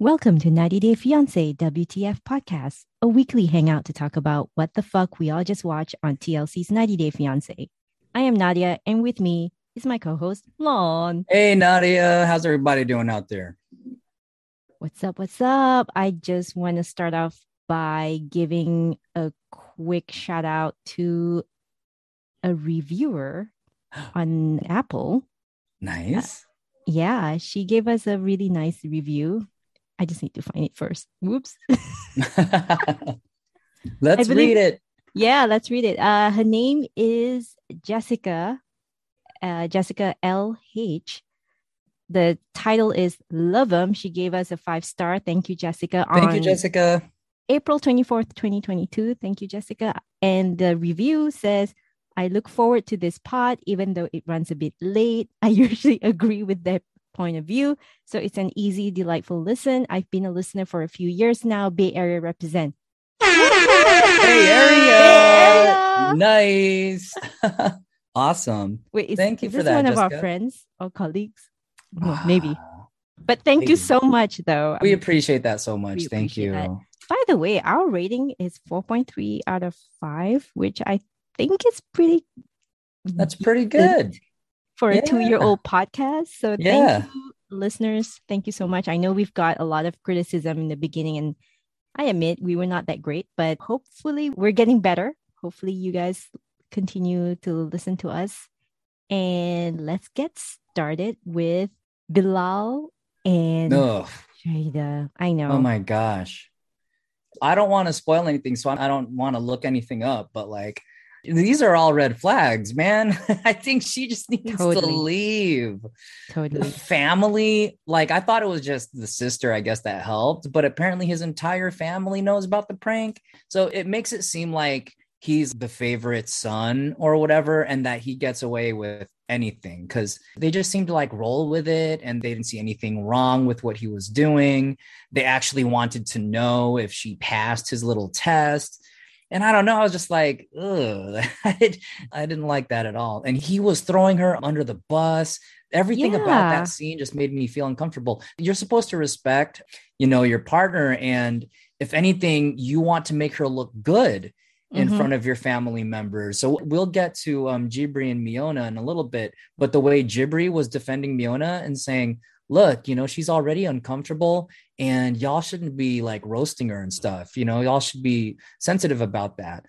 Welcome to 90 Day Fiancé WTF podcast, a weekly hangout to talk about what the fuck we all just watched on TLC's 90 Day Fiancé. I am Nadia, and with me is my co-host Lon. Hey Nadia, how's everybody doing out there? What's up? What's up? I just want to start off by giving a quick shout out to a reviewer on Apple. Nice. Yeah, she gave us a really nice review. I just need to find it first. Whoops. let's believe- read it. yeah, let's read it. Uh, her name is Jessica, uh, Jessica L H. The title is Love Love 'em. She gave us a five star. Thank you, Jessica. Thank you, Jessica. April 24th, 2022. Thank you, Jessica. And the review says, I look forward to this pod, even though it runs a bit late. I usually agree with their point of view. So it's an easy, delightful listen. I've been a listener for a few years now. Bay Area represent. Hey Area! area. Nice. awesome. Wait, is, Thank you is for this that, one of our friends or colleagues? Oh, maybe. Ah, But thank you so much, though. We appreciate that so much. Thank you. that. By the way, our rating is 4.3 out of 5, which I think it's pretty That's pretty good. for a Yeah. two year old podcast. So Yeah. thank you, listeners. Thank you so much. I know we've got a lot of criticism in the beginning, and I admit we were not that great, but hopefully we're getting better. Hopefully you guys continue to listen to us. And let's get started with Bilal and No. Shaeeda. I know. Oh my gosh. I don't want to spoil anything, so I don't want to look anything up, but like these are all red flags, man. I think she just needs to Totally. leave. The Totally. family, like I thought it was just the sister, I guess that helped, but apparently his entire family knows about the prank. So it makes it seem like he's the favorite son or whatever, and that he gets away with anything because they just seem to like roll with it and they didn't see anything wrong with what he was doing. They actually wanted to know if she passed his little test. And I don't know, I was just like, ugh, I, did, I didn't like that at all. And he was throwing her under the bus everything about that scene just made me feel uncomfortable you're supposed to respect you know your partner and if anything you want to make her look good in Mhm. front of your family members so we'll get to um Jibri and Miona in a little bit but the way Jibri was defending Miona and saying look you know she's already uncomfortable and y'all shouldn't be like roasting her and stuff you know y'all should be sensitive about that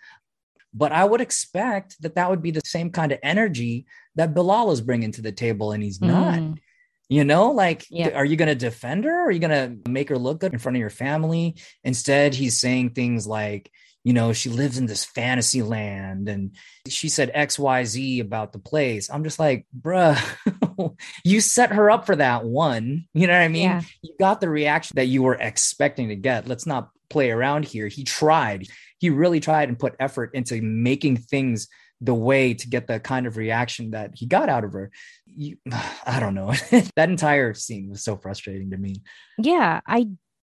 but I would expect that that would be the same kind of energy that Bilal is bringing to the table, and he's not. Mm. You know, like, Yeah. are you going to defend her? Or are you going to make her look good in front of your family? Instead, he's saying things like, you know, she lives in this fantasy land and she said XYZ about the place. I'm just like, bruh, you set her up for that one. You know what I mean? Yeah. You got the reaction that you were expecting to get. Let's not play around here. He tried. He really tried and put effort into making things the way to get the kind of reaction that he got out of her. You, I don't know. that entire scene was so frustrating to me. Yeah, I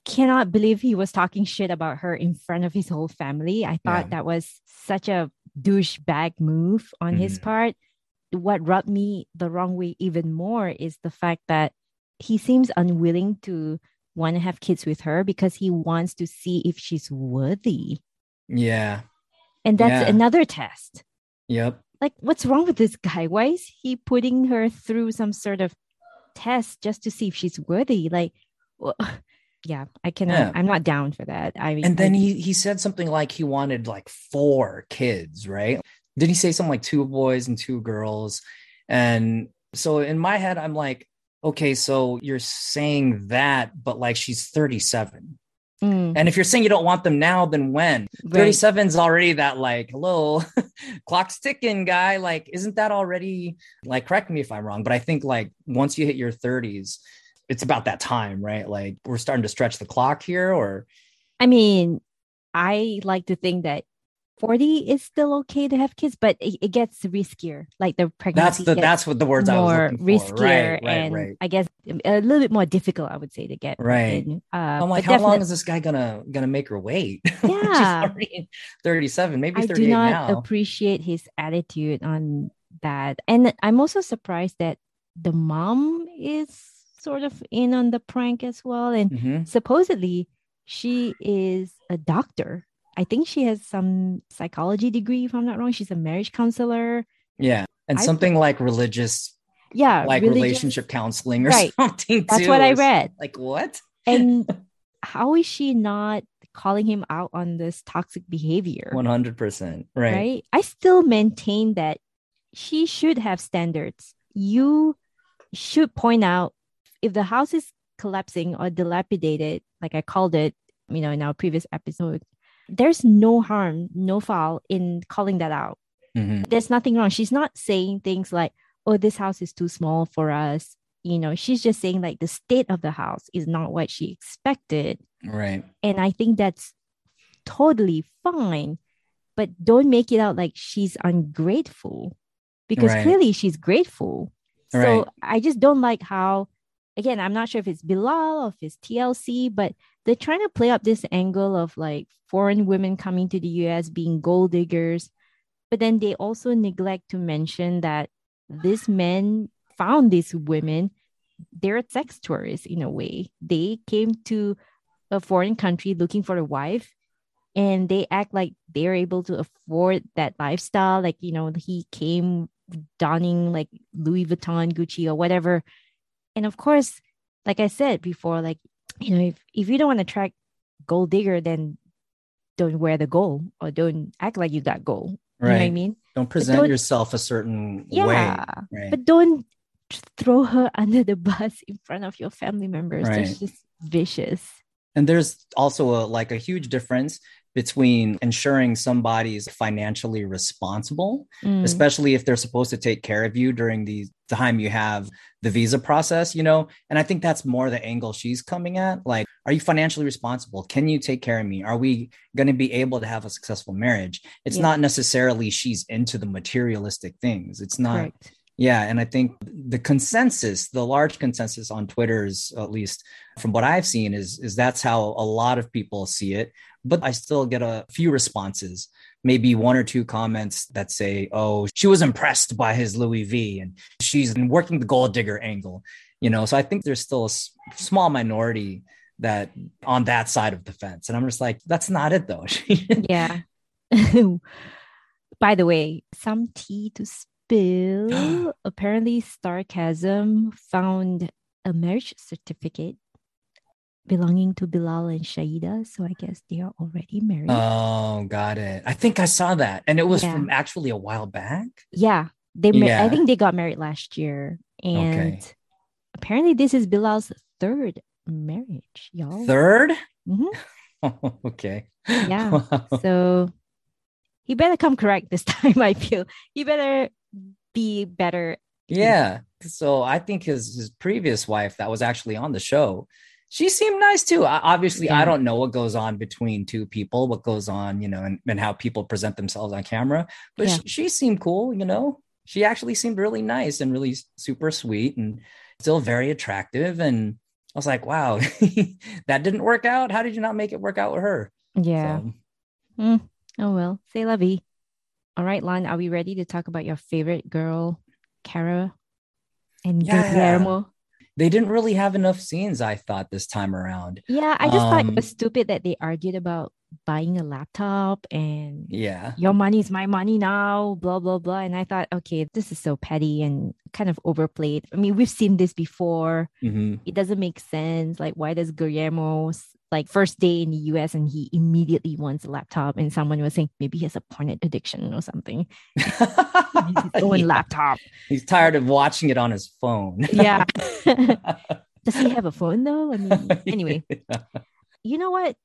cannot believe he was talking shit about her in front of his whole family. I thought Yeah. that was such a douchebag move on his Mhm. part. What rubbed me the wrong way even more is the fact that he seems unwilling to want to have kids with her because he wants to see if she's worthy. Yeah. And that's Yeah. another test. Yep. Like, what's wrong with this guy? Why is he putting her through some sort of test just to see if she's worthy? Like, well, yeah, I cannot. Yeah. I'm not down for that. I mean, And then I- he he said something like he wanted like four kids, right? Did he say something like two boys and two girls? And so in my head, I'm like, okay, so you're saying that, but like she's 37. Mm, And if you're saying you don't want them now, then when? right. 37 is already that like, hello, clock's ticking, guy. Like, isn't that already like, correct me if I'm wrong, but I think like once you hit your 30s, it's about that time, right? Like, we're starting to stretch the clock here, or I mean, I like to think that 40 is still okay to have kids, but it, it gets riskier. Like the pregnancy. that's the that's what the words I was more looking for. riskier Right, right, and right. I guess a little bit more difficult, I would say, to get Right. Uh, I'm like, how long is this guy gonna gonna make her wait? Yeah. 37, maybe I 38 do not now. appreciate his attitude on that. And I'm also surprised that the mom is sort of in on the prank as well. And Mhm. supposedly she is a doctor. I think she has some psychology degree, if I'm not wrong. She's a marriage counselor. Yeah, and I- something like religious, Yeah, like religious- relationship counseling or Right. something. That's too. what I read. Like what? And how is she not calling him out on this toxic behavior? One hundred percent. Right. right? I still maintain that she should have standards. You should point out if the house is collapsing or dilapidated, like I called it, you know, in our previous episode. There's no harm, no foul in calling that out. Mhm. There's nothing wrong. She's not saying things like, "Oh, this house is too small for us." You know, she's just saying like the state of the house is not what she expected. Right. And I think that's totally fine. But don't make it out like she's ungrateful because Right. clearly she's grateful. So Right. I just don't like how, again, I'm not sure if it's Bilal or if it's TLC, but they're trying to play up this angle of like foreign women coming to the US being gold diggers. But then they also neglect to mention that these men found these women, they're sex tourists in a way. They came to a foreign country looking for a wife and they act like they're able to afford that lifestyle. Like, you know, he came donning like Louis Vuitton, Gucci, or whatever. And of course, like I said before, like, you know, if, if you don't want to attract gold digger, then don't wear the gold or don't act like you got gold. You know what I mean? Don't present don't- yourself a certain Yeah. way. Right. But don't throw her under the bus in front of your family members. Right. That's just vicious. And there's also a, like a huge difference between ensuring somebody's financially responsible, Mm, especially if they're supposed to take care of you during the time you have the visa process, you know? And I think that's more the angle she's coming at. Like, are you financially responsible? Can you take care of me? Are we going to be able to have a successful marriage? It's Yeah. not necessarily she's into the materialistic things. It's not correct. Yeah, and I think the consensus, the large consensus on Twitter is at least from what I've seen is is that's how a lot of people see it. But I still get a few responses, maybe one or two comments that say, "Oh, she was impressed by his Louis V and she's working the gold digger angle." You know, so I think there's still a small minority that on that side of the fence, and I'm just like, that's not it though. Yeah. By the way, some tea to spill. Apparently, Starcasm found a marriage certificate belonging to Bilal and Shaeeda. So I guess they are already married. oh, got it. I think I saw that, and it was Yeah. from actually a while back. yeah. They ma- I think they got married last year. And Okay. apparently this is Bilal's third marriage, y'all. Third? Mhm. okay. Yeah. Wow. So he better come correct this time, I feel. He better be better. yeah. So I think his his previous wife that was actually on the show, she seemed nice too. I, obviously, I don't know what goes on between two people, what goes on, you know, and, and how people present themselves on camera. But Yeah. she, she seemed cool, you know. She actually seemed really nice and really super sweet and still very attractive. And I was like, wow, that didn't work out. How did you not make it work out with her? Yeah. So, mm. Oh well, say la vie. All right, Lon, are we ready to talk about your favorite girl, Kara and Yeah. Guillermo? they didn't really have enough scenes, I thought, this time around. Yeah, I just thought Um, it was stupid that they argued about buying a laptop and Yeah. your money is my money now, blah blah blah. And I thought, okay, this is so petty and kind of overplayed. I mean, we've seen this before. hmm It doesn't make sense. Like, why does Guillermo like first day in the US and he immediately wants a laptop? And someone was saying maybe he has a porn addiction or something. He needs his own Yeah. laptop. He's tired of watching it on his phone. Yeah. Does he have a phone though? I mean, anyway, you know what?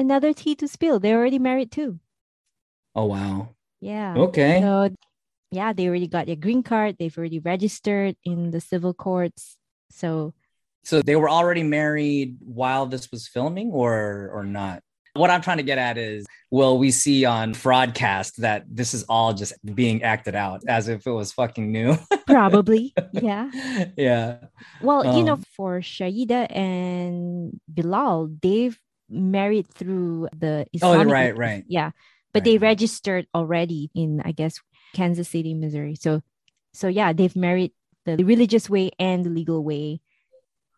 another tea to spill. They're already married too. Oh wow. Yeah. Okay. So yeah, they already got their green card. They've already registered in the civil courts. So So they were already married while this was filming or or not? What I'm trying to get at is will we see on Fraudcast that this is all just being acted out as if it was fucking new? probably, yeah. yeah. Well, you know, Um, for Shaeeda and Bilal, they've married through the Oh, right, right. Yeah. But Right, they registered already in, I guess, Kansas City, Missouri. So so yeah, they've married the religious way and the legal way.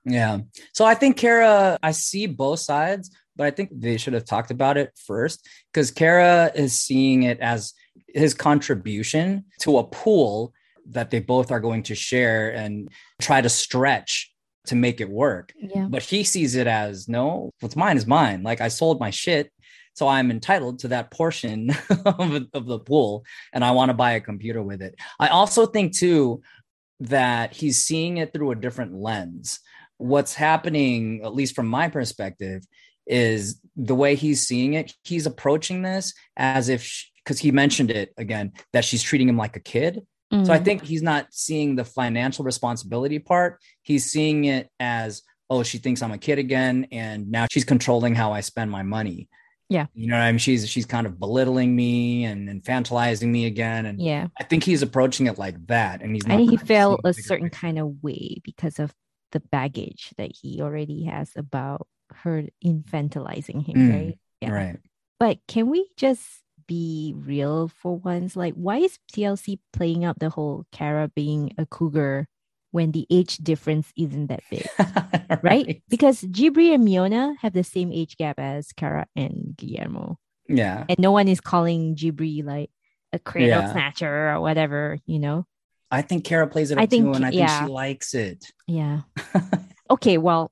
Yeah. So I think Kara, I see both sides, but I think they should have talked about it first because Kara is seeing it as his contribution to a pool that they both are going to share and try to stretch to make it work. Yeah. But he sees it as no, what's mine is mine. Like I sold my shit. So I'm entitled to that portion of, of the pool and I want to buy a computer with it. I also think too that he's seeing it through a different lens. What's happening, at least from my perspective, is the way he's seeing it. He's approaching this as if, because he mentioned it again, that she's treating him like a kid. So I Mm. think he's not seeing the financial responsibility part. He's seeing it as, oh, she thinks I'm a kid again, and now she's controlling how I spend my money. Yeah. you know, what I mean, she's she's kind of belittling me and infantilizing me again, and yeah. I think he's approaching it like that, and he's. I think he felt a certain picture. kind of way because of the baggage that he already has about her infantilizing him, Mm, right? Yeah. Right. But can we just be real for once? Like, why is TLC playing up the whole Kara being a cougar when the age difference isn't that big? Right? Because Jibri and Miona have the same age gap as Kara and Guillermo. Yeah. And no one is calling Jibri like a cradle Yeah. snatcher or whatever, you know? I think Kara plays it I think- too, and I think she likes it. Yeah. okay, well,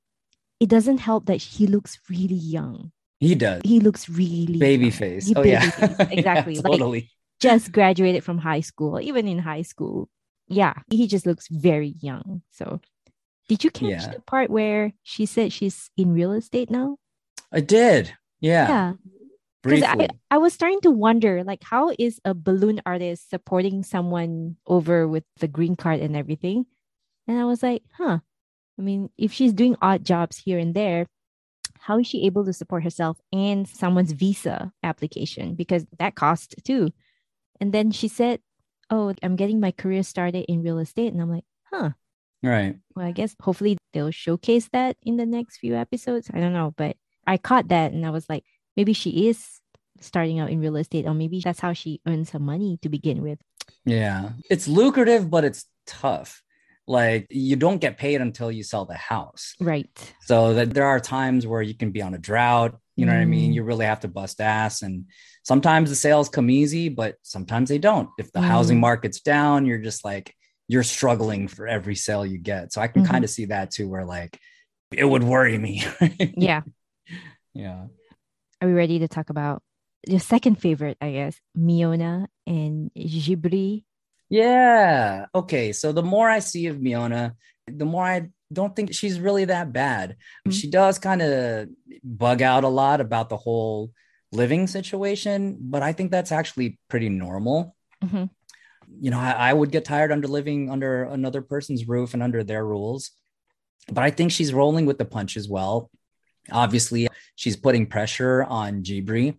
it doesn't help that he looks really young. he does. He looks really Baby young. face. He Oh baby yeah. face, Yeah, exactly. Like, totally. just graduated from high school, even in high school. Yeah, he just looks very young. So, did you catch Yeah. the part where she said she's in real estate now? I did. Yeah. Yeah, because. I, I was starting to wonder, like, how is a balloon artist supporting someone over with the green card and everything? And I was like, huh. I mean, if she's doing odd jobs here and there, how is she able to support herself and someone's visa application? Because that cost too. And then she said, Oh, I'm getting my career started in real estate. And I'm like, huh. right. Well, I guess hopefully they'll showcase that in the next few episodes. I don't know. But I caught that and I was like, maybe she is starting out in real estate, or maybe that's how she earns her money to begin with. Yeah. It's lucrative, but it's tough. Like you don't get paid until you sell the house. Right. So that there are times where you can be on a drought. You know what I mean? Mm. You really have to bust ass. And sometimes the sales come easy, but sometimes they don't. If the housing Mm. market's down, you're just like, you're struggling for every sale you get. So I can Mhm. kind of see that too, where like it would worry me. Yeah. yeah. Are we ready to talk about your second favorite, I guess, Miona and Jibri? Yeah. Okay. So the more I see of Miona, the more I don't think she's really that bad. Mhm. She does kind of bug out a lot about the whole living situation, but I think that's actually pretty normal. Mhm. You know, I, I would get tired under living under another person's roof and under their rules, but I think she's rolling with the punch as well. Obviously, she's putting pressure on Jibri,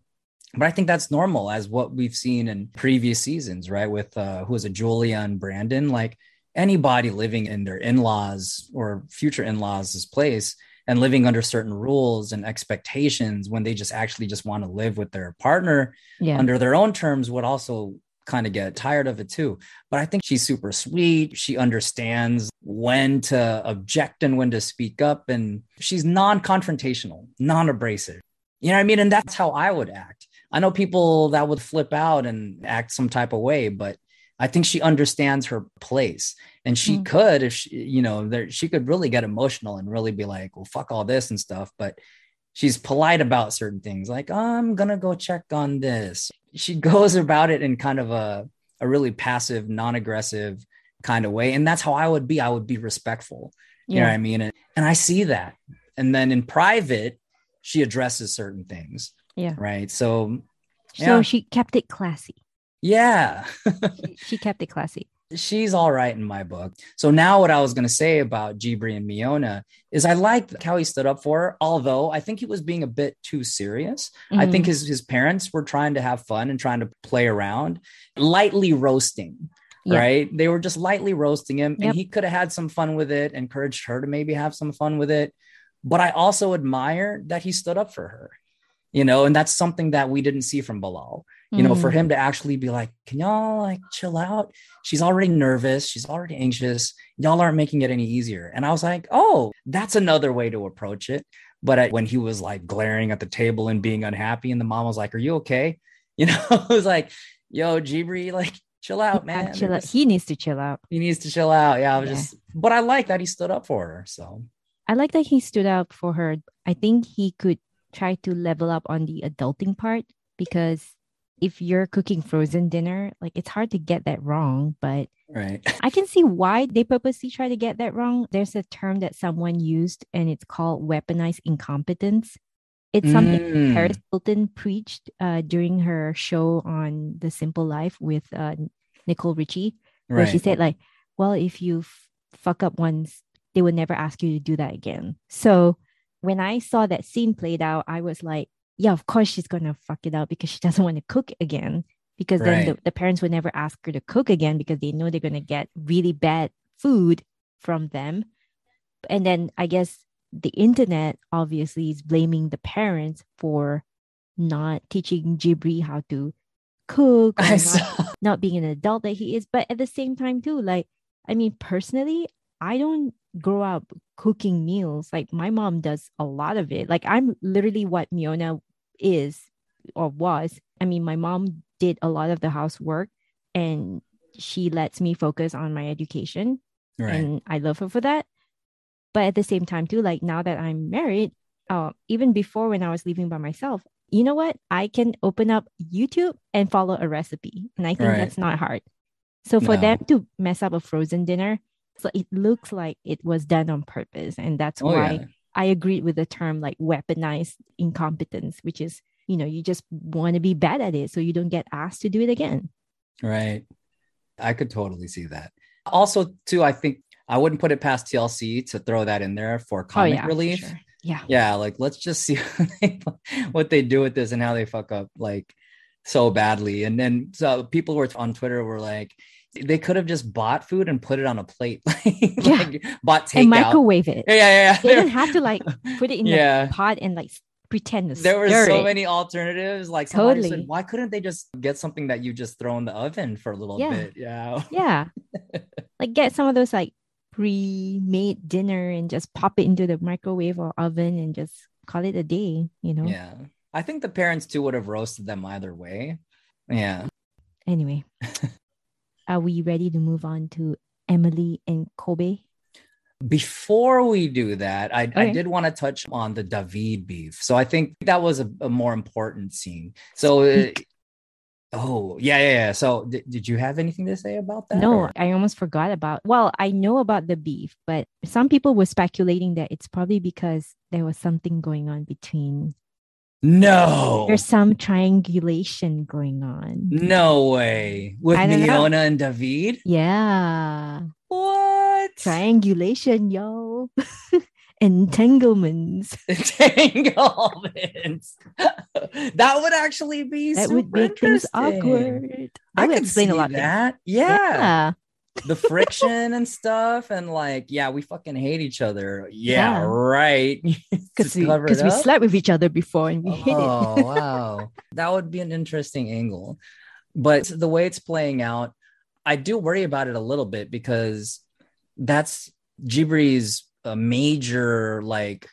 but I think that's normal as what we've seen in previous seasons, right? With uh, who was it, Julia and Brandon? Like anybody living in their in-laws or future in-laws' place and living under certain rules and expectations when they just actually just want to live with their partner Yeah. under their own terms would also kind of get tired of it too. But I think she's super sweet. She understands when to object and when to speak up. And she's non confrontational, non abrasive. You know what I mean? And that's how I would act. I know people that would flip out and act some type of way, but I think she understands her place. And she Mm. could, if she, you know, there, she could really get emotional and really be like, well, fuck all this and stuff. But she's polite about certain things like oh, i'm gonna go check on this she goes about it in kind of a, a really passive non-aggressive kind of way and that's how i would be i would be respectful you know what i mean and, and i see that and then in private she addresses certain things Yeah. Right. So So Yeah. she kept it classy. yeah. She, she kept it classy. She's all right in my book. So now what I was going to say about Jibri and Miona is I liked how he stood up for her, although I think he was being a bit too serious. I think Mhm. his his parents were trying to have fun and trying to play around, lightly roasting. Right. They were just lightly roasting him Yep. and he could have had some fun with it, encouraged her to maybe have some fun with it. But I also admire that he stood up for her, you know, and that's something that we didn't see from Bilal you know, for Mhm. him to actually be like, can y'all like chill out? She's already nervous. She's already anxious. Y'all aren't making it any easier. And I was like, oh, that's another way to approach it. But I, when he was like glaring at the table and being unhappy, and the mom was like, are you okay? You know, it was like, yo, Jibri, like, chill out, Yeah, man. chill out. He needs to chill out. he needs to chill out. Yeah, I was Yeah. just, but I like that he stood up for her. So, I like that he stood up for her. I think he could try to level up on the adulting part because if you're cooking frozen dinner, like it's hard to get that wrong, but right. I can see why they purposely try to get that wrong. There's a term that someone used and it's called weaponized incompetence. It's something Mm, Paris Hilton preached uh, during her show on The Simple Life with uh, Nicole Richie, where she said like, "Well, if you f- fuck up once, they will never ask you to do that again." So when I saw that scene played out, I was like, "Yeah, of course she's gonna fuck it up because she doesn't want to cook again." Because then the, the parents would never ask her to cook again because they know they're gonna get really bad food from them. And then I guess the internet obviously is blaming the parents for not teaching Jibri how to cook or not not being an adult that he is. But at the same time, too, like, I mean, personally, I don't grow up cooking meals. Like, my mom does a lot of it. Like, I'm literally what Miona is or was. I mean, my mom did a lot of the housework and she lets me focus on my education. right. And I love her for that. But at the same time, too, like, now that I'm married, uh, even before when I was living by myself, you know what? I can open up YouTube and follow a recipe. And I think Right. that's not hard. So for No. them to mess up a frozen dinner, so it looks like it was done on purpose. And that's Oh, why yeah. I agreed with the term like weaponized incompetence, which is, you know, you just want to be bad at it so you don't get asked to do it again. Right. I could totally see that. Also, too, I think I wouldn't put it past TLC to throw that in there for oh, comic oh, yeah, relief. sure. Yeah. Yeah, like let's just see what they, what they do with this and how they fuck up like so badly. And then so people were on Twitter were like, they could have just bought food and put it on a plate, like, Yeah. bought takeout. And microwave it. yeah, yeah, yeah. They didn't have to like put it in yeah. the pot and like pretend to there were so it. many alternatives. Like Totally. said, why couldn't they just get something that you just throw in the oven for a little Yeah. bit? Yeah. Yeah. like get some of those like pre-made dinner and just pop it into the microwave or oven and just call it a day, you know? Yeah. I think the parents too would have roasted them either way. Yeah. Anyway, are we ready to move on to Emily and Kobe? Before we do that, I, I did want to touch on the David beef. So I think that was a, a more important scene. So, uh, oh, yeah, yeah, yeah. So, did, did you have anything to say about that? No, or- I almost forgot about. Well, I know about the beef, but some people were speculating that it's probably because there was something going on between. No. There's some triangulation going on. No way. With know. And David? Yeah, What? triangulation, yo. Entanglements. Entanglements. that would actually be That would make things awkward. I would could explain a lot of that. Yeah. Yeah. The friction and stuff, and like, yeah, we fucking hate each other. Yeah, Yeah. right. Because we, cover it 'cause we slept with each other before and we hate it. Oh wow, that would be an interesting angle. But the way it's playing out, I do worry about it a little bit because that's Jibri's a major like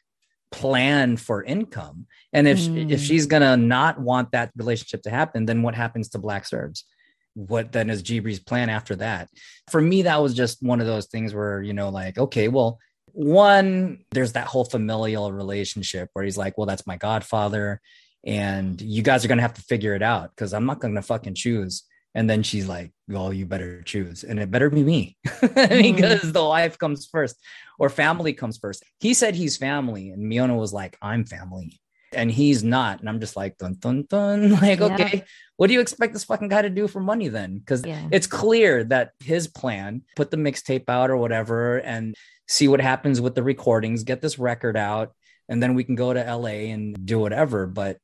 plan for income. And if Mm. if she's gonna not want that relationship to happen, then what happens to Black Serbs? What then is Jibri's plan after that? For me, that was just one of those things where you know, like, okay, well, one, there's that whole familial relationship where he's like, well, that's my godfather, and you guys are gonna have to figure it out because I'm not gonna fucking choose. And then she's like, well, you better choose, and it better be me mm-hmm. because the wife comes first or family comes first. He said he's family, and Miona was like, I'm family. And he's not. And I'm just like, dun dun dun. Like, Yeah. okay, what do you expect this fucking guy to do for money then? Because Yeah. it's clear that his plan, put the mixtape out or whatever, and see what happens with the recordings, get this record out, and then we can go to LA and do whatever. But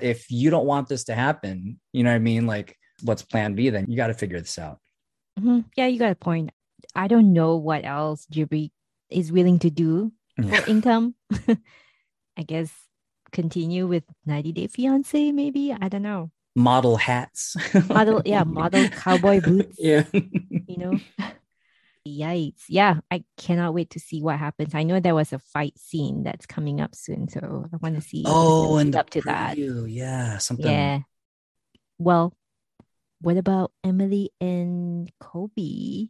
if you don't want this to happen, you know what I mean? Like, what's plan B then? You got to figure this out. Mhm. Yeah, you got a point. I don't know what else Jibri is willing to do for income. I guess continue with 90 Day Fiance, maybe. I don't know. Model hats. Model, yeah, model cowboy boots, yeah. you know. Yikes. Yeah, I cannot wait to see what happens. I know there was a fight scene that's coming up soon, so I want to see. Oh, and up to that. Yeah, something. Yeah. Well, what about Emily and Kobe?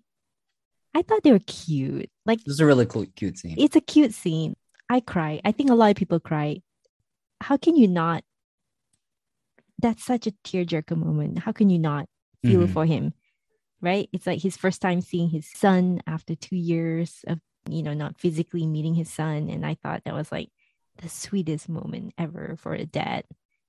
I thought they were cute. Like This is a really cool, cute scene. it's a cute scene. I cry. I think a lot of people cry. How can you not? That's such a tearjerker moment. How can you not feel Mhm. for him? Right? It's like his first time seeing his son after two years of, you know, not physically meeting his son. And I thought that was like the sweetest moment ever for a dad.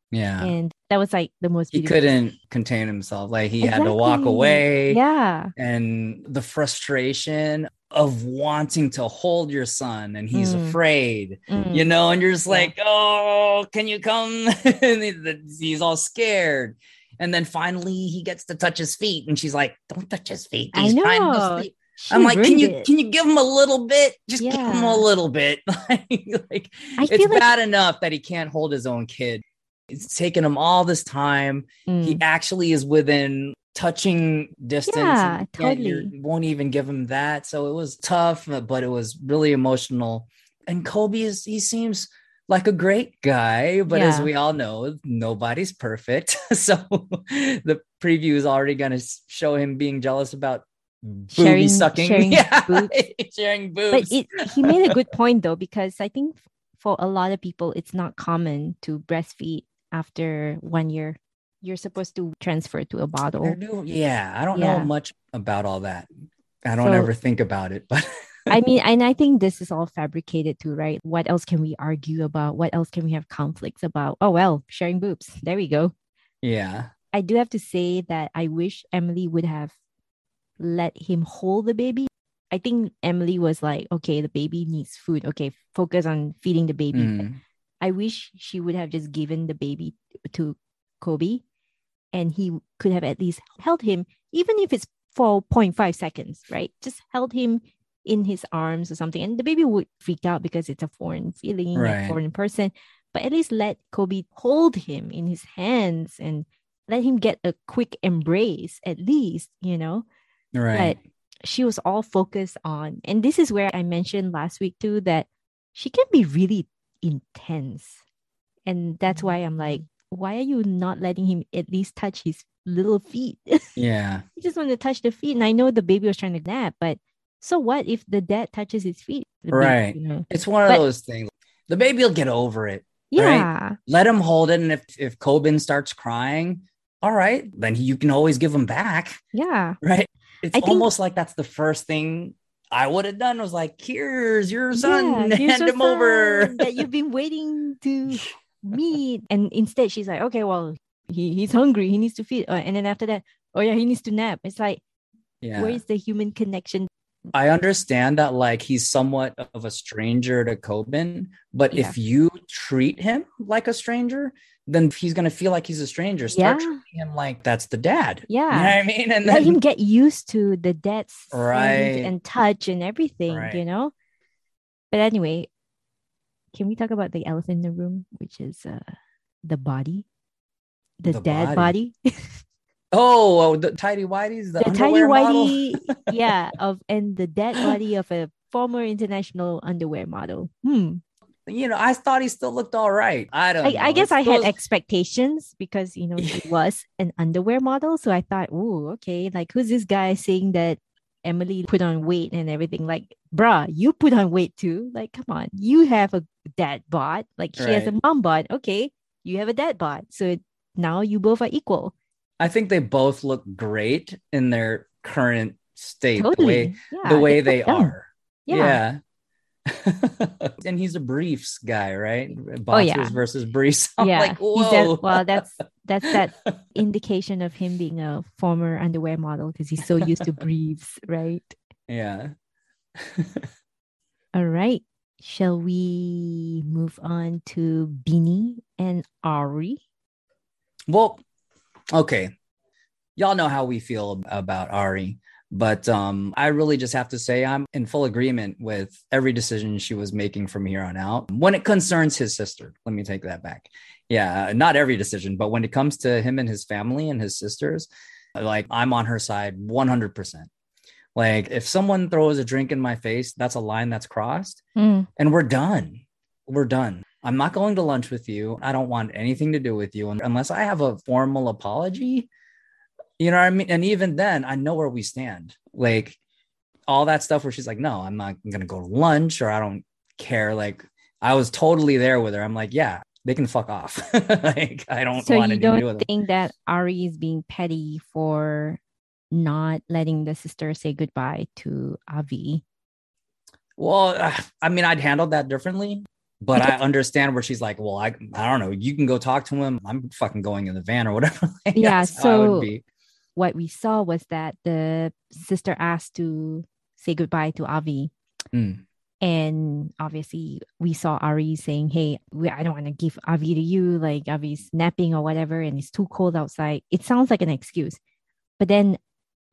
Yeah. And that was like the most he couldn't contain himself. Like he had to walk away. Yeah. And the frustration of wanting to hold your son and he's Mm. afraid, Mm. you know, and you're just Yeah. like, oh, can you come? and he's all scared. And then finally he gets to touch his feet, and she's like, Don't touch his feet. I He's trying to know. sleep. She I'm like, can you it. can you give him a little bit? Just give him a little bit. like I it's like bad enough that he can't hold his own kid. It's taken him all this time. Mm. He actually is within touching distance. Yeah, you you totally. won't even give him that. So it was tough, uh, but it was really emotional. And Kobe is he seems like a great guy, but as we all know, nobody's perfect. so the preview is already going to show him being jealous about booby Sharing- sucking. sharing yeah, boobs. sharing but it, he made a good point though because i think for a lot of people it's not common to breastfeed after one year you're supposed to transfer to a bottle. Yeah, I don't Yeah. know much about all that. I don't So- ever think about it, but i mean and i think this is all fabricated too right? What else can we argue about? What else can we have conflicts about? Oh well sharing boobs. There we go. Yeah. i do have to say that i wish emily would have let him hold the baby. I think emily was like okay the baby needs food. Okay focus on feeding the baby. Mm. I wish she would have just given the baby to Kobe and he could have at least held him, even if it's 4.5 seconds, right? Just held him in his arms or something. And the baby would freak out because it's a foreign feeling, Right. a foreign person. But at least let Kobe hold him in his hands and let him get a quick embrace, at least, you know? Right. she was all focused on and this is where i mentioned last week too that she can be really intense and that's why i'm like why are you not letting him at least touch his little feet yeah. he just want to touch the feet and i know the baby was trying to nap but so what if the dad touches his feet The baby, Right. you know? It's one of But- those things. The baby will get over it. yeah Let him hold it. And if, if Koban starts crying, all right, then you can always give him back. yeah Right. It's I think- almost like that's the first thing I would have done was like, here's your son, Yeah, here's hand your him over. that you've been waiting to meet. And instead, she's like, okay, well, he, he's hungry. He needs to feed. Uh, and then after that, oh, yeah, he needs to nap. It's like, yeah. where is the human connection? I understand that like he's somewhat of a stranger to Koban, but Yeah. if you treat him like a stranger, then he's gonna feel like he's a stranger. Start Yeah. treating him like that's the dad. Yeah. You know what I mean? And Let then him get used to the dad's Right. and touch and everything, you know? But anyway, can we talk about the elephant in the room, which is uh, the body? The, The dad body? oh, oh, the tidy whities, the, the tiny whitey, yeah, of and the dead body of a former international underwear model. Hmm. You know, I thought he still looked all right. I don't. I, know. I guess I had expectations because you know he was an underwear model, so I thought, oh, okay, like who's this guy saying that Emily put on weight and everything? Like, bruh, you put on weight too. Like, come on, you have a dad bod. Like she has a mom bod. Okay, you have a dad bod, so now you both are equal. I think they both look great in their current state, the Totally, way yeah, the way look they are. Yeah. yeah. And he's a briefs guy, right? Oh, yeah. versus briefs. I'm yeah. like, whoa. well, that's that's that indication of him being a former underwear model because he's so used to briefs, right? yeah. All right. Shall we move on to Bini and Ari? Well, okay. Y'all know how we feel about Ari, but um, I really just have to say I'm in full agreement with every decision she was making from here on out. When it concerns his sister, let me take that back. Yeah, not every decision, but when it comes to him and his family and his sisters, like I'm on her side 100%. Like if someone throws a drink in my face, that's a line that's crossed Mm, and we're done. We're done. I'm not going to lunch with you. I don't want anything to do with you un- unless I have a formal apology. You know what I mean? And even then, I know where we stand. Like all that stuff where she's like, no, I'm not going to go to lunch or I don't care. Like I was totally there with her. I'm like, yeah, they can fuck off. like I don't So want you to do don't think that Ari is being petty for not letting the sister say goodbye to Avi? Well, uh, I mean, I'd handled that differently, but I understand where she's like, well, I, I don't know. You can go talk to him. I'm fucking going in the van or whatever. Like, Yeah, that's how I would so- be. What we saw was that the sister asked to say goodbye to Avi. Mm. And obviously, we saw Ari saying, Hey, we, I don't want to give Avi to you. Like, Avi's napping or whatever, and it's too cold outside. It sounds like an excuse. But then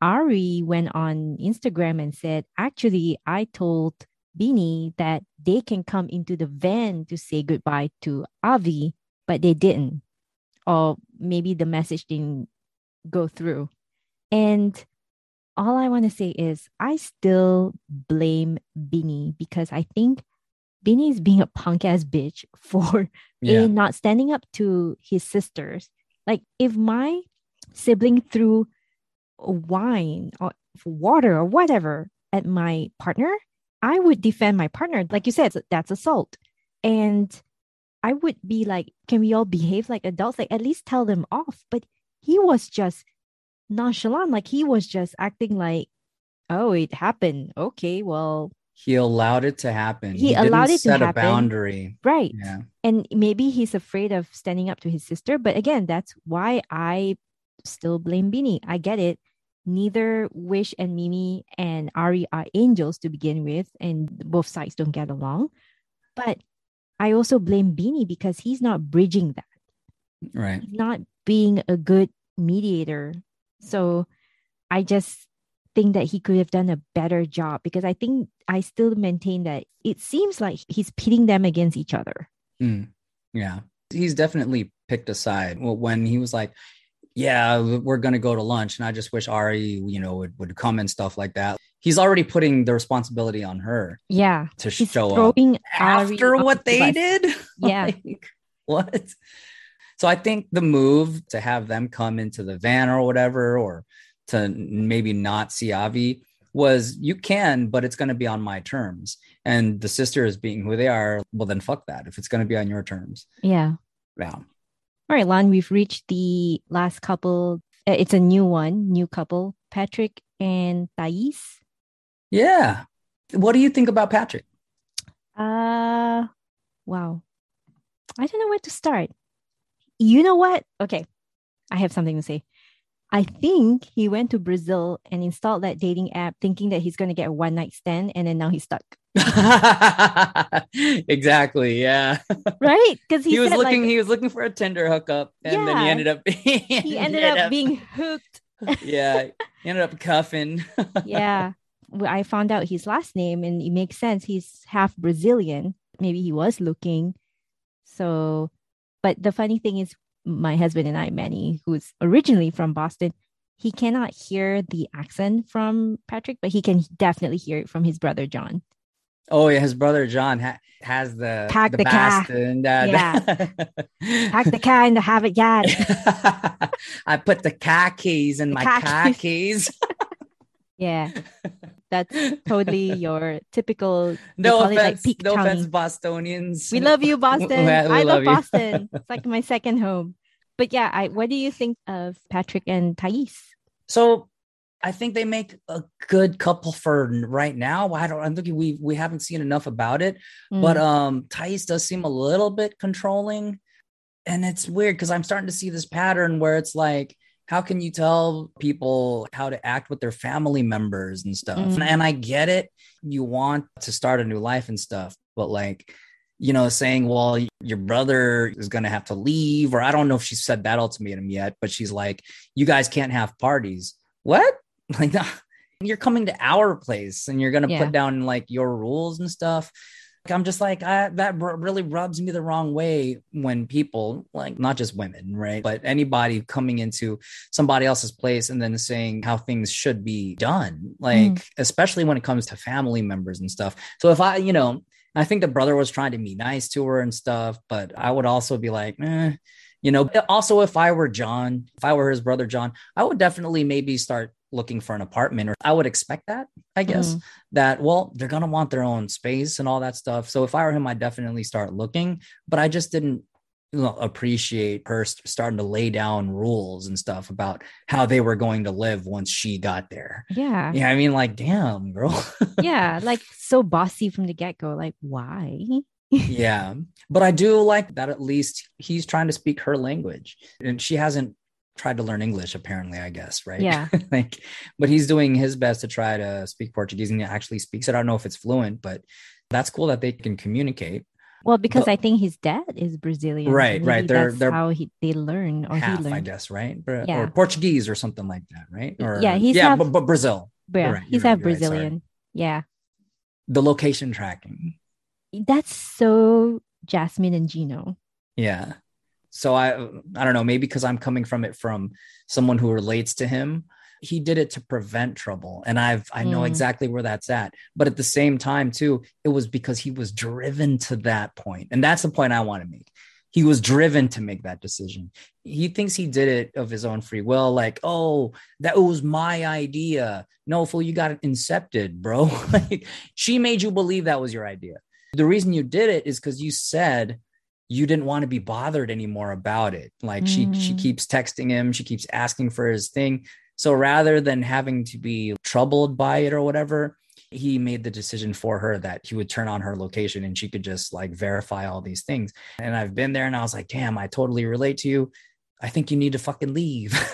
Ari went on Instagram and said, Actually, I told Bini that they can come into the van to say goodbye to Avi, but they didn't. Or maybe the message didn't go through. And all I want to say is I still blame Bini because I think Bini is being a punk ass bitch for Yeah. A, not standing up to his sisters. Like if my sibling threw wine or water or whatever at my partner, I would defend my partner. Like you said, that's assault. And I would be like, can we all behave like adults? Like at least tell them off. But he was just nonchalant. Like he was just acting like, oh, it happened. Okay, well, He allowed it to happen. He didn't allowed it to set a happen. boundary. right. Yeah. and maybe he's afraid of standing up to his sister but again that's why i still blame Bini i get it neither wish and mimi and ari are angels to begin with and both sides don't get along but i also blame Bini because he's not bridging that Right. not being a good mediator so i just think that he could have done a better job because i think i still maintain that it seems like he's pitting them against each other Mm. Yeah. He's definitely picked a side. Well, when he was like, yeah, we're going to go to lunch. And I just wish Ari, you know, would, would come and stuff like that. He's already putting the responsibility on her yeah to he's show up. after what the they bus. did. Yeah. Like, what? So I think the move to have them come into the van or whatever, or to maybe not see Avi was you can, but it's going to be on my terms. And the sisters being who they are, well, then fuck that. If it's going to be on your terms. Yeah. Yeah. All right, Lon, we've reached the last couple. Uh, It's a new one, new couple, Patrick and Thais. Yeah. What do you think about Patrick? Uh, wow. I don't know where to start. You know what? Okay. I have something to say. I think he went to Brazil and installed that dating app thinking that he's going to get a one night stand and then now he's stuck. exactly. Yeah. Right? Because He, he, was looking. like, he was looking for a Tinder hookup, and then he ended up. he ended up being hooked. yeah. He ended up cuffing. yeah. I found out his last name and it makes sense. He's half Brazilian. Maybe he was looking. So, but the funny thing is, my husband and I, Manny, who's originally from Boston, he cannot hear the accent from Patrick, but he can definitely hear it from his brother John. Oh yeah, his brother John ha- has the Pack the, the car. Boston, uh, Pack the in the have it yet. I put the car keys in The my car car keys. Yeah, that's totally your typical. no like, offense, peak no townie. offense, Bostonians. We love you, Boston. I love. Boston. It's like my second home. But yeah, I what do you think of Patrick and Thais? So I think they make a good couple for right now. I don't. I'm thinking we we haven't seen enough about it, mm. but um, Thais does seem a little bit controlling, and it's weird because I'm starting to see this pattern where it's like, how can you tell people how to act with their family members and stuff? Mm. And, I get it. You want to start a new life and stuff, but like you know, saying, well, your brother is going to have to leave, or I don't know if she said that ultimatum yet, but she's like, you guys can't have parties. What? Like, you're coming to our place and you're going to yeah. put down like your rules and stuff. I'm just like, I, that really rubs me the wrong way when people, like, not just women, right? But anybody coming into somebody else's place and then saying how things should be done, like, mm. especially when it comes to family members and stuff. So if I, you know, I think the brother was trying to be nice to her and stuff, but I would also be like, eh, you know, also if I were John, if I were his brother John, I would definitely maybe start looking for an apartment or I would expect that, I guess, mm. that well, they're going to want their own space and all that stuff. So if I were him, I'd definitely start looking, but I just didn't you know, appreciate her starting to lay down rules and stuff about how they were going to live once she got there. Yeah. Yeah. I mean, like, damn, girl. yeah. Like, so bossy from the get go. Like, why? yeah. But I do like that at least he's trying to speak her language and she hasn't tried to learn English, apparently, I guess, right? Yeah. like, but he's doing his best to try to speak Portuguese and he actually speaks it. I don't know if it's fluent, but that's cool that they can communicate. Well, because but, I think his dad is Brazilian. Right, so right. They're, they're how he, they learn or half, he learned. I guess, right? Yeah. Or Portuguese or something like that, right? Or, yeah, he's yeah, half, but, but Brazil. Yeah, right, he's half right, Brazilian. Right, yeah. The location tracking. That's so Jasmine and Gino. Yeah. So I I don't know, maybe because I'm coming from it from someone who relates to him. He did it to prevent trouble and i've i know mm. exactly where that's at. But at the same time too it was because he was driven to that point and that's the point i want to make. He was driven to make that decision. He thinks he did it of his own free will like oh that was my idea. No fool you got it incepted bro. Like she made you believe that was your idea. The reason you did it is because you said you didn't want to be bothered anymore about it like mm. she she mm. keeps texting him she keeps asking for his thing so rather than having to be troubled by it or whatever, he made the decision for her that he would turn on her location and she could just like verify all these things. And I've been there and I was like, damn, I totally relate to you. I think you need to fucking leave.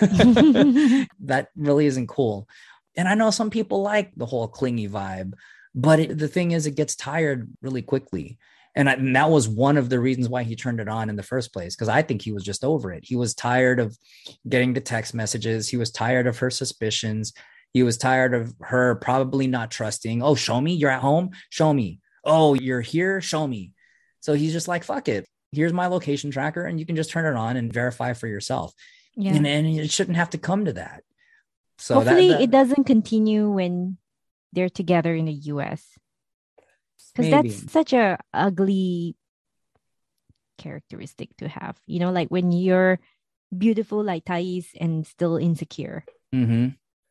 that really isn't cool. And I know some people like the whole clingy vibe, but it, the thing is, it gets tired really quickly. And, I, and, that was one of the reasons why he turned it on in the first place because i think he was just over it. He was tired of getting the text messages. He was tired of her suspicions. He was tired of her probably not trusting oh show me you're at home? Show me. Oh you're here? Show me. So he's just like fuck it. Here's my location tracker and you can just turn it on and verify for yourself. Yeah. and, and it shouldn't have to come to that. So hopefully that, that, it doesn't continue when they're together in the us because that's such a ugly characteristic to have you know like when you're beautiful like Thais and still insecure. Mm-hmm.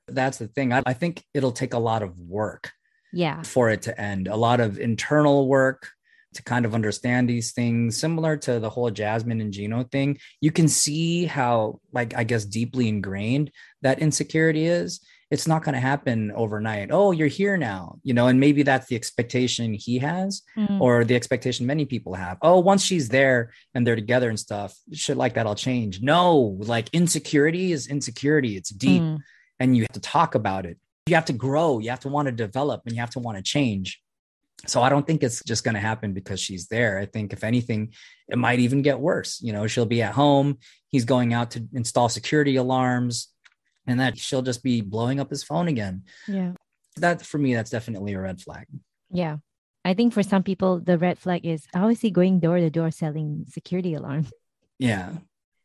that's the thing. I, I think it'll take a lot of work yeah. for it to end. A lot of internal work to kind of understand these things similar to the whole jasmine and gino thing. You can see how like i guess deeply ingrained that insecurity is it's not going to happen overnight. Oh, you're here now, you know, and maybe that's the expectation he has mm. or the expectation many people have. Oh, once she's there and they're together and stuff, shit like that'll change. No, like insecurity is insecurity. It's deep mm. and you have to talk about it. You have to grow, you have to want to develop and you have to want to change. So I don't think it's just going to happen because she's there. I think if anything, it might even get worse. You know, she'll be at home. He's going out to install security alarms and that she'll just be blowing up his phone again. Yeah. That for me, that's definitely a red flag. Yeah. I think for some people, the red flag is how is he going door to door selling security alarms? Yeah.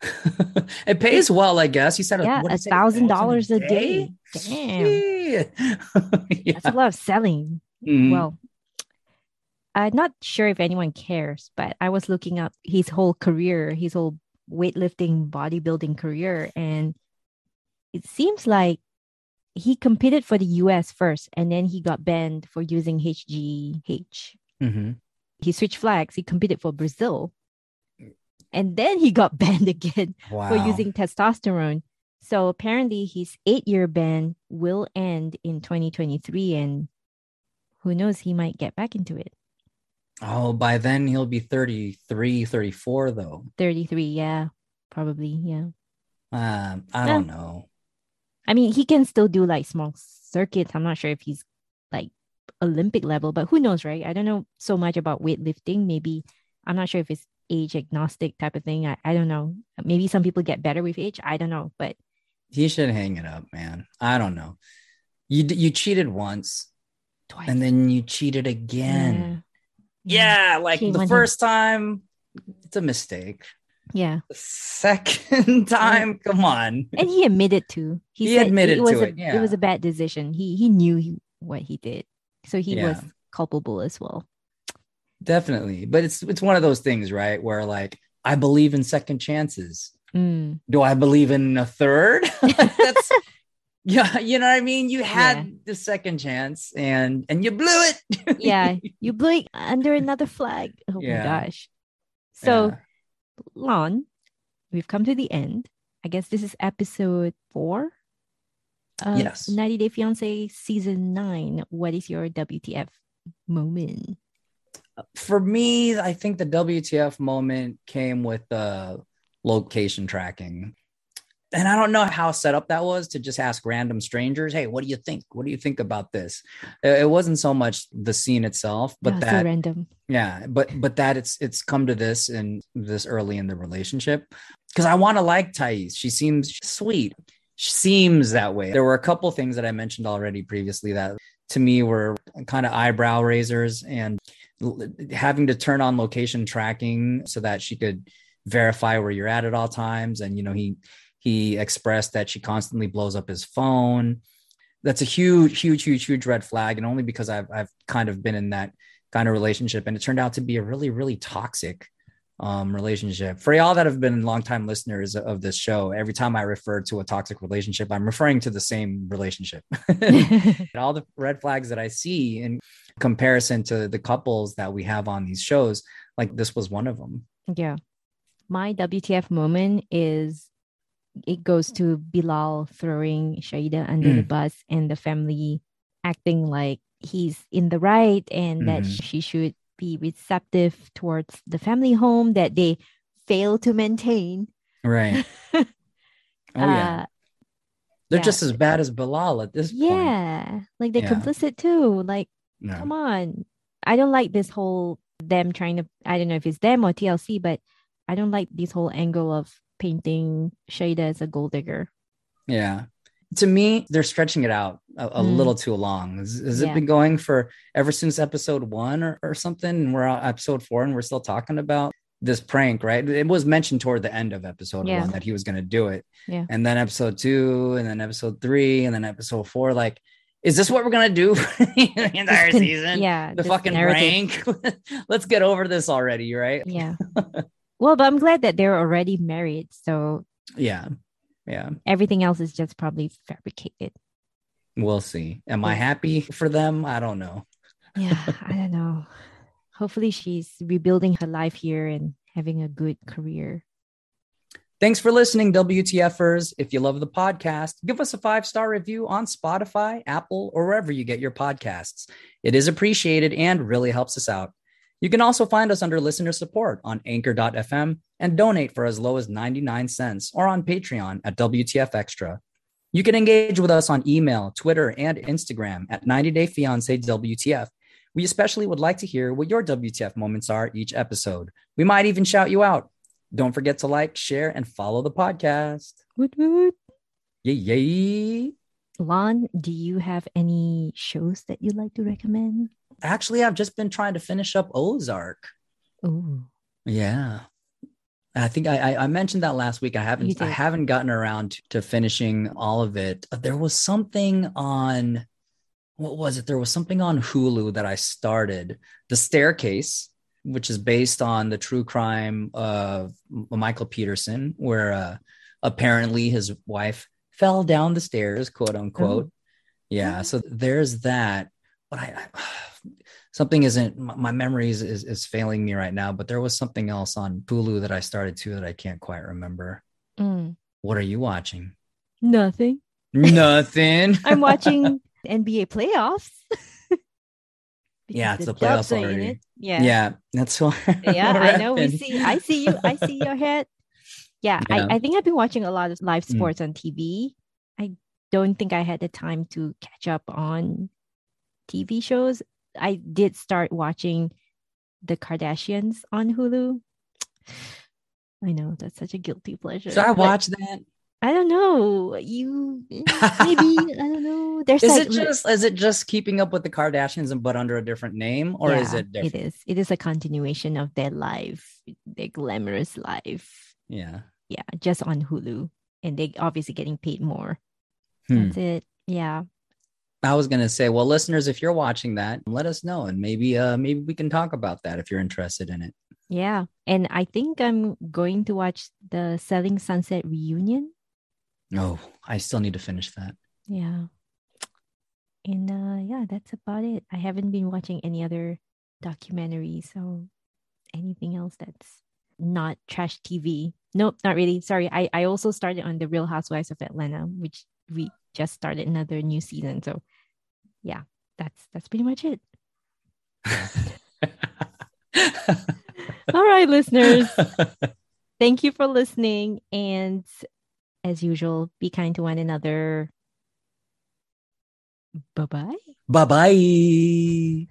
it pays well, I guess. You said yeah, a thousand dollars a day. Damn. yeah. That's a lot of selling. Mm-hmm. Well, I'm not sure if anyone cares, but I was looking up his whole career, his whole weightlifting, bodybuilding career, and it seems like he competed for the US first and then he got banned for using HGH. Mm-hmm. He switched flags. He competed for Brazil. And then he got banned again wow. for using testosterone. So apparently his eight year ban will end in 2023 and who knows, he might get back into it. Oh, by then he'll be 33, 34 though. 33, yeah. Probably, yeah. Um, I don't know. I mean, he can still do like small circuits. I'm not sure if he's like Olympic level, but who knows, right? I don't know so much about weightlifting. Maybe I'm not sure if it's age agnostic type of thing. I, I don't know. Maybe some people get better with age. I don't know, but he should hang it up, man. I don't know. You you cheated once, twice, and then you cheated again. Yeah, yeah like the first him. time, it's a mistake. Yeah. The second time, come on. And he admitted to. He, he admitted it was to a, it. Yeah. It was a bad decision. He he knew he, what he did, so he yeah. was culpable as well. Definitely, but it's it's one of those things, right? Where like I believe in second chances. Mm. Do I believe in a third? That's yeah, you know what I mean. You had yeah. the second chance, and and you blew it. yeah, you blew it under another flag. Oh yeah. my gosh! So. Lon, we've come to the end. I guess this is episode four. yes, 90 Day Fiance season nine. What is your WTF moment? for me, I think the WTF moment came with the location tracking. And I don't know how set up that was to just ask random strangers, "Hey, what do you think? What do you think about this?" It wasn't so much the scene itself, but that so random. Yeah, but but that it's it's come to this and this early in the relationship because I want to like Thais. She seems sweet. She seems that way. There were a couple things that I mentioned already previously that to me were kind of eyebrow raisers and having to turn on location tracking so that she could verify where you're at at all times and you know he he expressed that she constantly blows up his phone that's a huge huge huge huge red flag and only because i've i've kind of been in that kind of relationship and it turned out to be a really really toxic um, relationship. For y'all that have been longtime listeners of this show, every time I refer to a toxic relationship, I'm referring to the same relationship. all the red flags that I see in comparison to the couples that we have on these shows, like this was one of them. Yeah. My WTF moment is it goes to Bilal throwing Shaeeda under mm. the bus and the family acting like he's in the right and mm-hmm. that she should be receptive towards the family home that they fail to maintain. Right. oh yeah. Uh, They're yeah. just as bad as Bilal at this yeah. point. Yeah. Like they're yeah. complicit too. Like, no. come on. I don't like this whole them trying to I don't know if it's them or TLC, but I don't like this whole angle of painting Shaeeda as a gold digger. Yeah to me, they're stretching it out a, a mm. little too long. Has, has yeah. it been going for ever since episode one or, or something? And we're on episode four and we're still talking about this prank, right? It was mentioned toward the end of episode yeah. one that he was going to do it. Yeah. And then episode two, and then episode three, and then episode four. Like, is this what we're going to do for the entire season? Yeah. The fucking narrative. prank. Let's get over this already, right? Yeah. well, but I'm glad that they're already married. So, yeah yeah everything else is just probably fabricated we'll see am i happy for them i don't know yeah i don't know hopefully she's rebuilding her life here and having a good career Thanks for listening, WTFers. If you love the podcast, give us a five star review on Spotify, Apple, or wherever you get your podcasts. It is appreciated and really helps us out. You can also find us under listener support on anchor.fm and donate for as low as 99 cents or on Patreon at WTF Extra. You can engage with us on email, Twitter, and Instagram at 90 Day Fiance WTF. We especially would like to hear what your WTF moments are each episode. We might even shout you out. Don't forget to like, share, and follow the podcast. Woot woot. Yay, yay. Lon, do you have any shows that you'd like to recommend? Actually, I've just been trying to finish up Ozark. Oh, yeah. I think I, I mentioned that last week. I haven't I haven't gotten around to finishing all of it. There was something on what was it? There was something on Hulu that I started. The Staircase, which is based on the true crime of Michael Peterson, where uh, apparently his wife fell down the stairs, quote unquote. Oh. Yeah, so there's that. But I, I something isn't my memory is, is, is failing me right now but there was something else on hulu that i started to that i can't quite remember mm. what are you watching Nothing. Nothing. I'm watching NBA playoffs. Yeah, it's the the playoffs Dubs are in already. it. Yeah. yeah, that's why. Yeah, I know. We see. I see you. I see your head. Yeah, Yeah. I, I think I've been watching a lot of live Mm. sports on TV. I don't think I had the time to catch up on TV shows. I did start watching the Kardashians on Hulu. I know that's such a guilty pleasure. Should I watch that? I don't know. You maybe I don't know. There's Is like it just is it just keeping up with the Kardashians and but under a different name, or is it different? It is. It is a continuation of their life, their glamorous life. Yeah. Yeah, just on Hulu, and they obviously getting paid more. Hmm. That's it. Yeah. I was gonna say, well, listeners, if you're watching that, let us know, and maybe uh maybe we can talk about that if you're interested in it. Yeah. And I think I'm going to watch the Selling Sunset reunion. No, I still need to finish that. Yeah. And uh yeah, that's about it. I haven't been watching any other documentaries, so anything else that's not trash TV. Nope, not really. Sorry. I, I also started on the Real Housewives of Atlanta, which we just started another new season. So yeah, that's that's pretty much it. All right, listeners. Thank you for listening. And as usual, be kind to one another. Bye bye. bye bye.